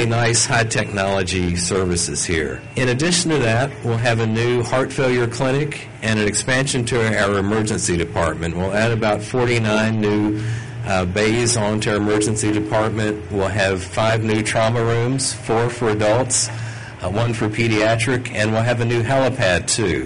really nice high technology services here. In addition to that, we'll have a new heart failure clinic and an expansion to our emergency department. We'll add about 49 new uh, bays onto our emergency department. We'll have five new trauma rooms, four for adults, uh, one for pediatric, and we'll have a new helipad too.